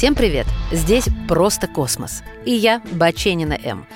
Всем привет! Здесь «Просто космос». И я, Баченина М.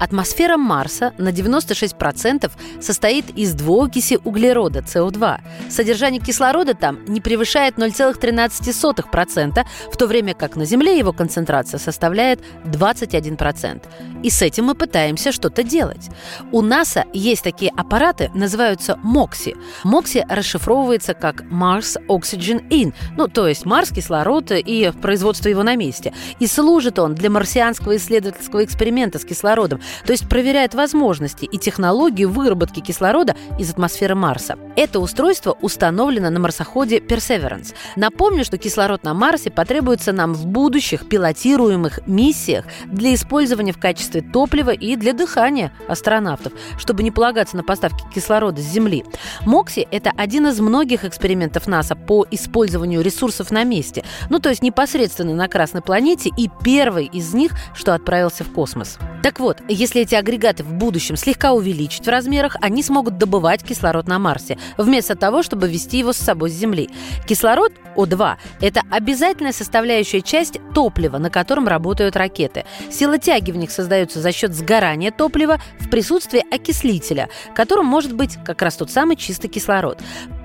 Атмосфера Марса на 96% состоит из двуокиси углерода, СО2. Содержание кислорода там не превышает 0,13%, в то время как на Земле его концентрация составляет 21%. И с этим мы пытаемся что-то делать. У НАСА есть такие аппараты, называются МОКСИ. МОКСИ расшифровывается как Mars Oxygen In, ну, то есть Марс, кислород и производство его на месте. И служит он для марсианского исследовательского эксперимента с кислородом, то есть проверяет возможности и технологии выработки кислорода из атмосферы Марса. Это устройство установлено на марсоходе Perseverance. Напомню, что кислород на Марсе потребуется нам в будущих пилотируемых миссиях для использования в качестве топлива и для дыхания астронавтов, чтобы не полагаться на поставки кислорода с Земли. МОКСИ – это один из многих экспериментов НАСА по использованию ресурсов на месте, ну то есть непосредственно на Красной планете и первый из них, что отправился в космос. Так вот, если эти агрегаты в будущем слегка увеличить в размерах, они смогут добывать кислород на Марсе, вместо того, чтобы вести его с собой с Земли. Кислород, О2, это обязательная составляющая часть топлива, на котором работают ракеты. Сила тяги в них создается за счет сгорания топлива в присутствии окислителя, которым может быть как раз тот самый чистый кислород.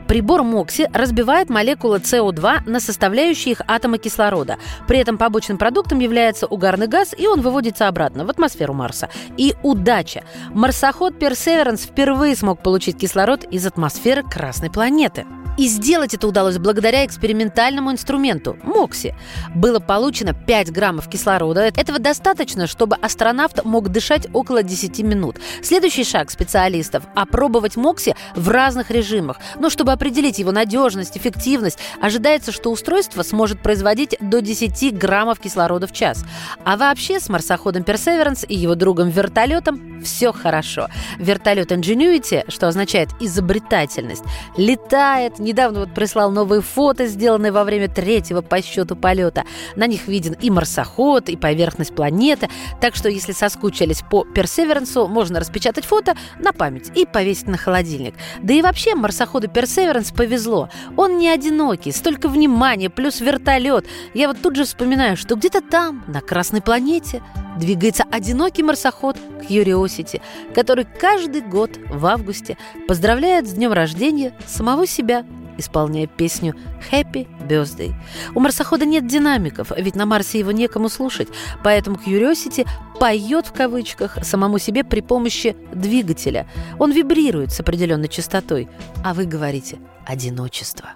Прибор МОКСИ разбивает молекулы СО2 на составляющие их атомы кислорода. При этом побочным продуктом является угарный газ, и он выводится обратно в атмосферу Марса. И удача! Марсоход Perseverance впервые смог получить кислород из атмосферы Красной планеты. И сделать это удалось благодаря экспериментальному инструменту – МОКСИ. Было получено 5 граммов кислорода. Этого достаточно, чтобы астронавт мог дышать около 10 минут. Следующий шаг специалистов – опробовать МОКСИ в разных режимах. Но чтобы определить его надежность, эффективность, ожидается, что устройство сможет производить до 10 граммов кислорода в час. А вообще с марсоходом Perseverance и его другом-вертолетом все хорошо. Вертолет Ingenuity, что означает изобретательность, летает, недавно вот прислал новые фото, сделанные во время третьего по счету полета. На них виден и марсоход, и поверхность планеты. Так что, если соскучились по Персеверансу, можно распечатать фото на память и повесить на холодильник. Да и вообще марсоходу Персеверанс повезло. Он не одинокий, столько внимания, плюс вертолет. Я вот тут же вспоминаю, что где-то там, на Красной планете, двигается одинокий марсоход Curiosity, который каждый год в августе поздравляет с днем рождения самого себя, исполняя песню «Happy Birthday». У марсохода нет динамиков, ведь на Марсе его некому слушать, поэтому Curiosity поет в кавычках самому себе при помощи двигателя. Он вибрирует с определенной частотой, а вы говорите «одиночество».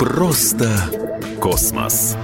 Просто космос.